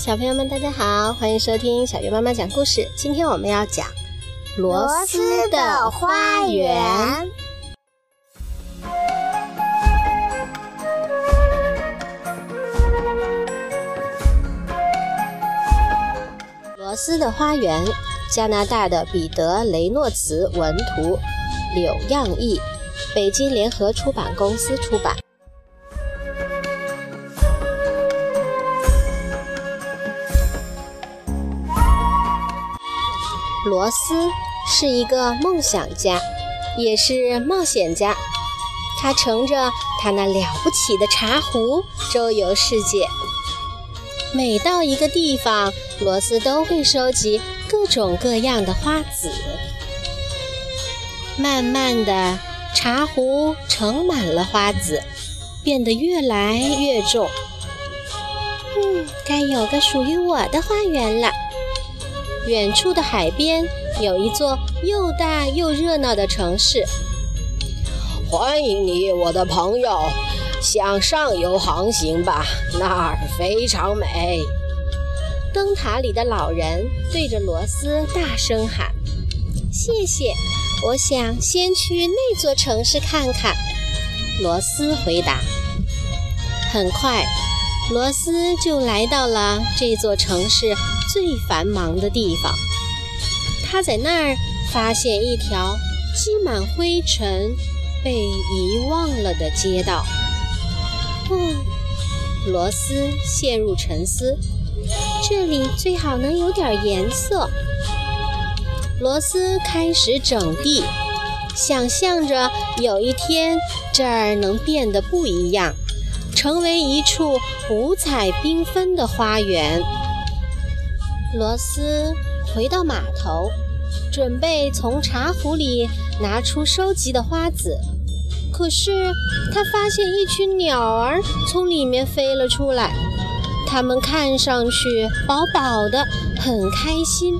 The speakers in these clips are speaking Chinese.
小朋友们，大家好，欢迎收听小月妈妈讲故事。今天我们要讲罗斯的花园。罗斯的花园，加拿大的彼得雷诺茨文图，柳样译，北京联合出版公司出版。罗斯是一个梦想家，也是冒险家。他乘着他那了不起的茶壶周游世界。每到一个地方，罗斯都会收集各种各样的花籽。慢慢的，茶壶盛满了花籽，变得越来越重。嗯，该有个属于我的花园了。远处的海边有一座又大又热闹的城市。欢迎你，我的朋友，向上游航行吧，那儿非常美。灯塔里的老人对着罗斯大声喊：“谢谢，我想先去那座城市看看。”罗斯回答。很快，罗斯就来到了这座城市最繁忙的地方。他在那儿发现一条积满灰尘。被遗忘了的街道。哦，罗斯陷入沉思。这里最好能有点颜色。罗斯开始整地，想象着有一天这儿能变得不一样，成为一处五彩缤纷的花园。罗斯回到码头，准备从茶壶里拿出收集的花籽。可是他发现一群鸟儿从里面飞了出来，它们看上去饱饱的，很开心。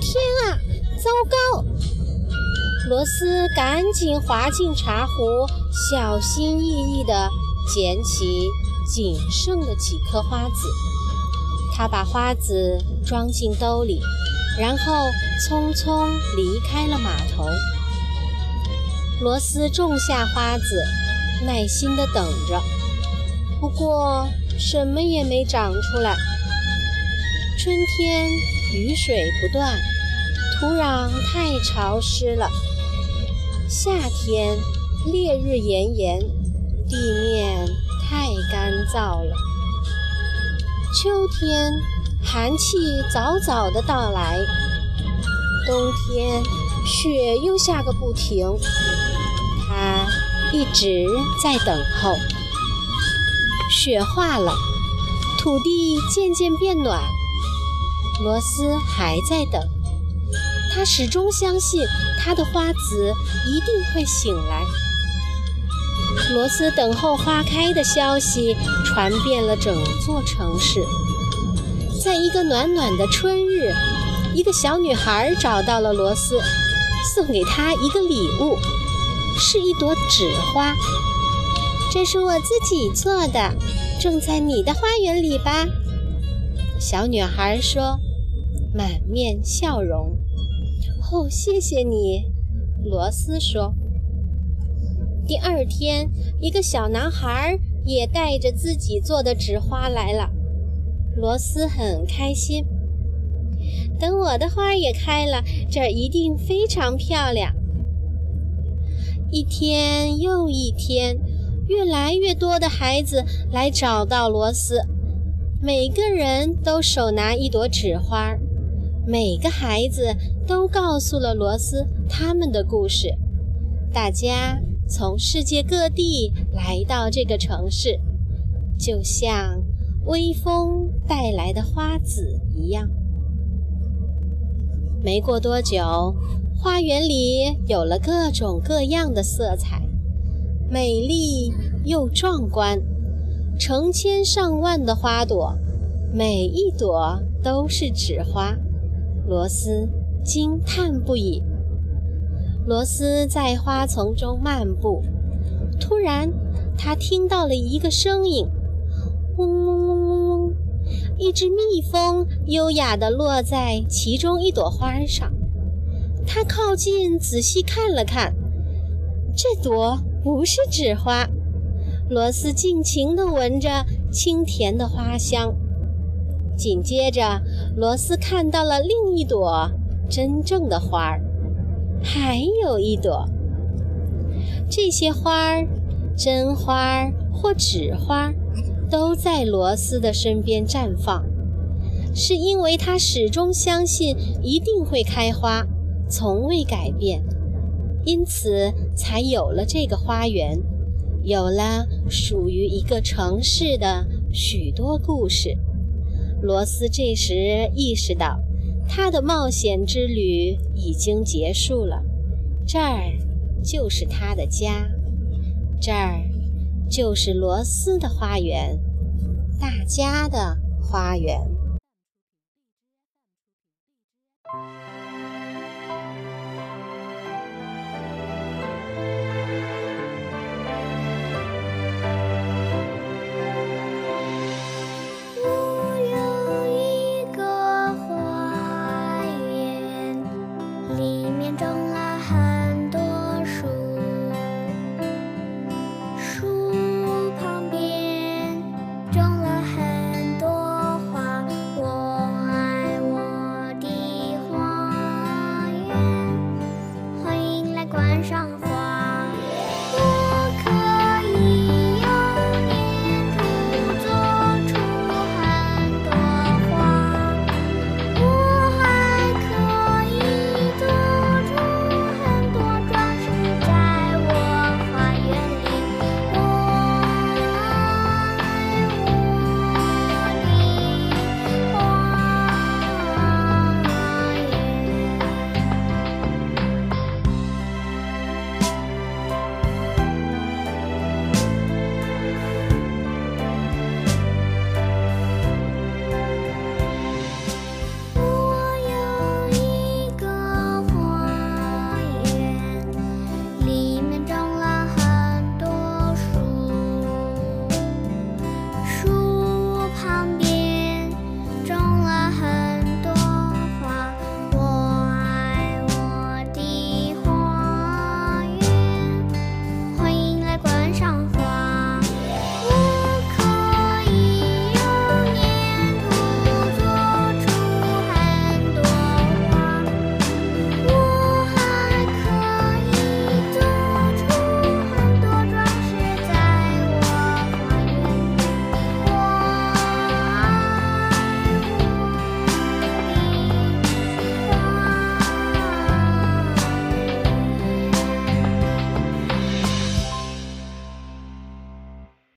天啊，糟糕！罗斯赶紧滑进茶壶，小心翼翼地捡起仅剩的几颗花籽。他把花籽装进兜里，然后匆匆离开了码头。罗斯种下花籽，耐心地等着，不过什么也没长出来。春天雨水不断，土壤太潮湿了；夏天烈日炎炎，地面太干燥了；秋天寒气早早的到来，冬天雪又下个不停。他一直在等候。雪化了，土地渐渐变暖。罗斯还在等，他始终相信他的花籽一定会醒来。罗斯等候花开的消息传遍了整座城市。在一个暖暖的春日，一个小女孩找到了罗斯，送给他一个礼物。是一朵纸花，这是我自己做的，种在你的花园里吧。小女孩说，满面笑容。哦，谢谢你，罗斯说。第二天，一个小男孩也带着自己做的纸花来了，罗斯很开心。等我的花也开了，这儿一定非常漂亮。一天又一天，越来越多的孩子来找到罗斯，每个人都手拿一朵纸花，每个孩子都告诉了罗斯他们的故事。大家从世界各地来到这个城市，就像微风带来的花籽一样。没过多久。花园里有了各种各样的色彩，美丽又壮观。成千上万的花朵，每一朵都是纸花。罗斯惊叹不已。罗斯在花丛中漫步，突然他听到了一个声音：嗡嗡嗡嗡嗡，一只蜜蜂优雅地落在其中一朵花上。他靠近仔细看了看，这朵不是纸花。罗斯尽情地闻着清甜的花香。紧接着，罗斯看到了另一朵真正的花儿，还有一朵。这些花儿，真花儿或纸花，都在罗斯的身边绽放，是因为他始终相信一定会开花，从未改变，因此才有了这个花园，有了属于一个城市的许多故事。罗斯这时意识到，他的冒险之旅已经结束了。这儿就是他的家，这儿就是罗斯的花园，大家的花园。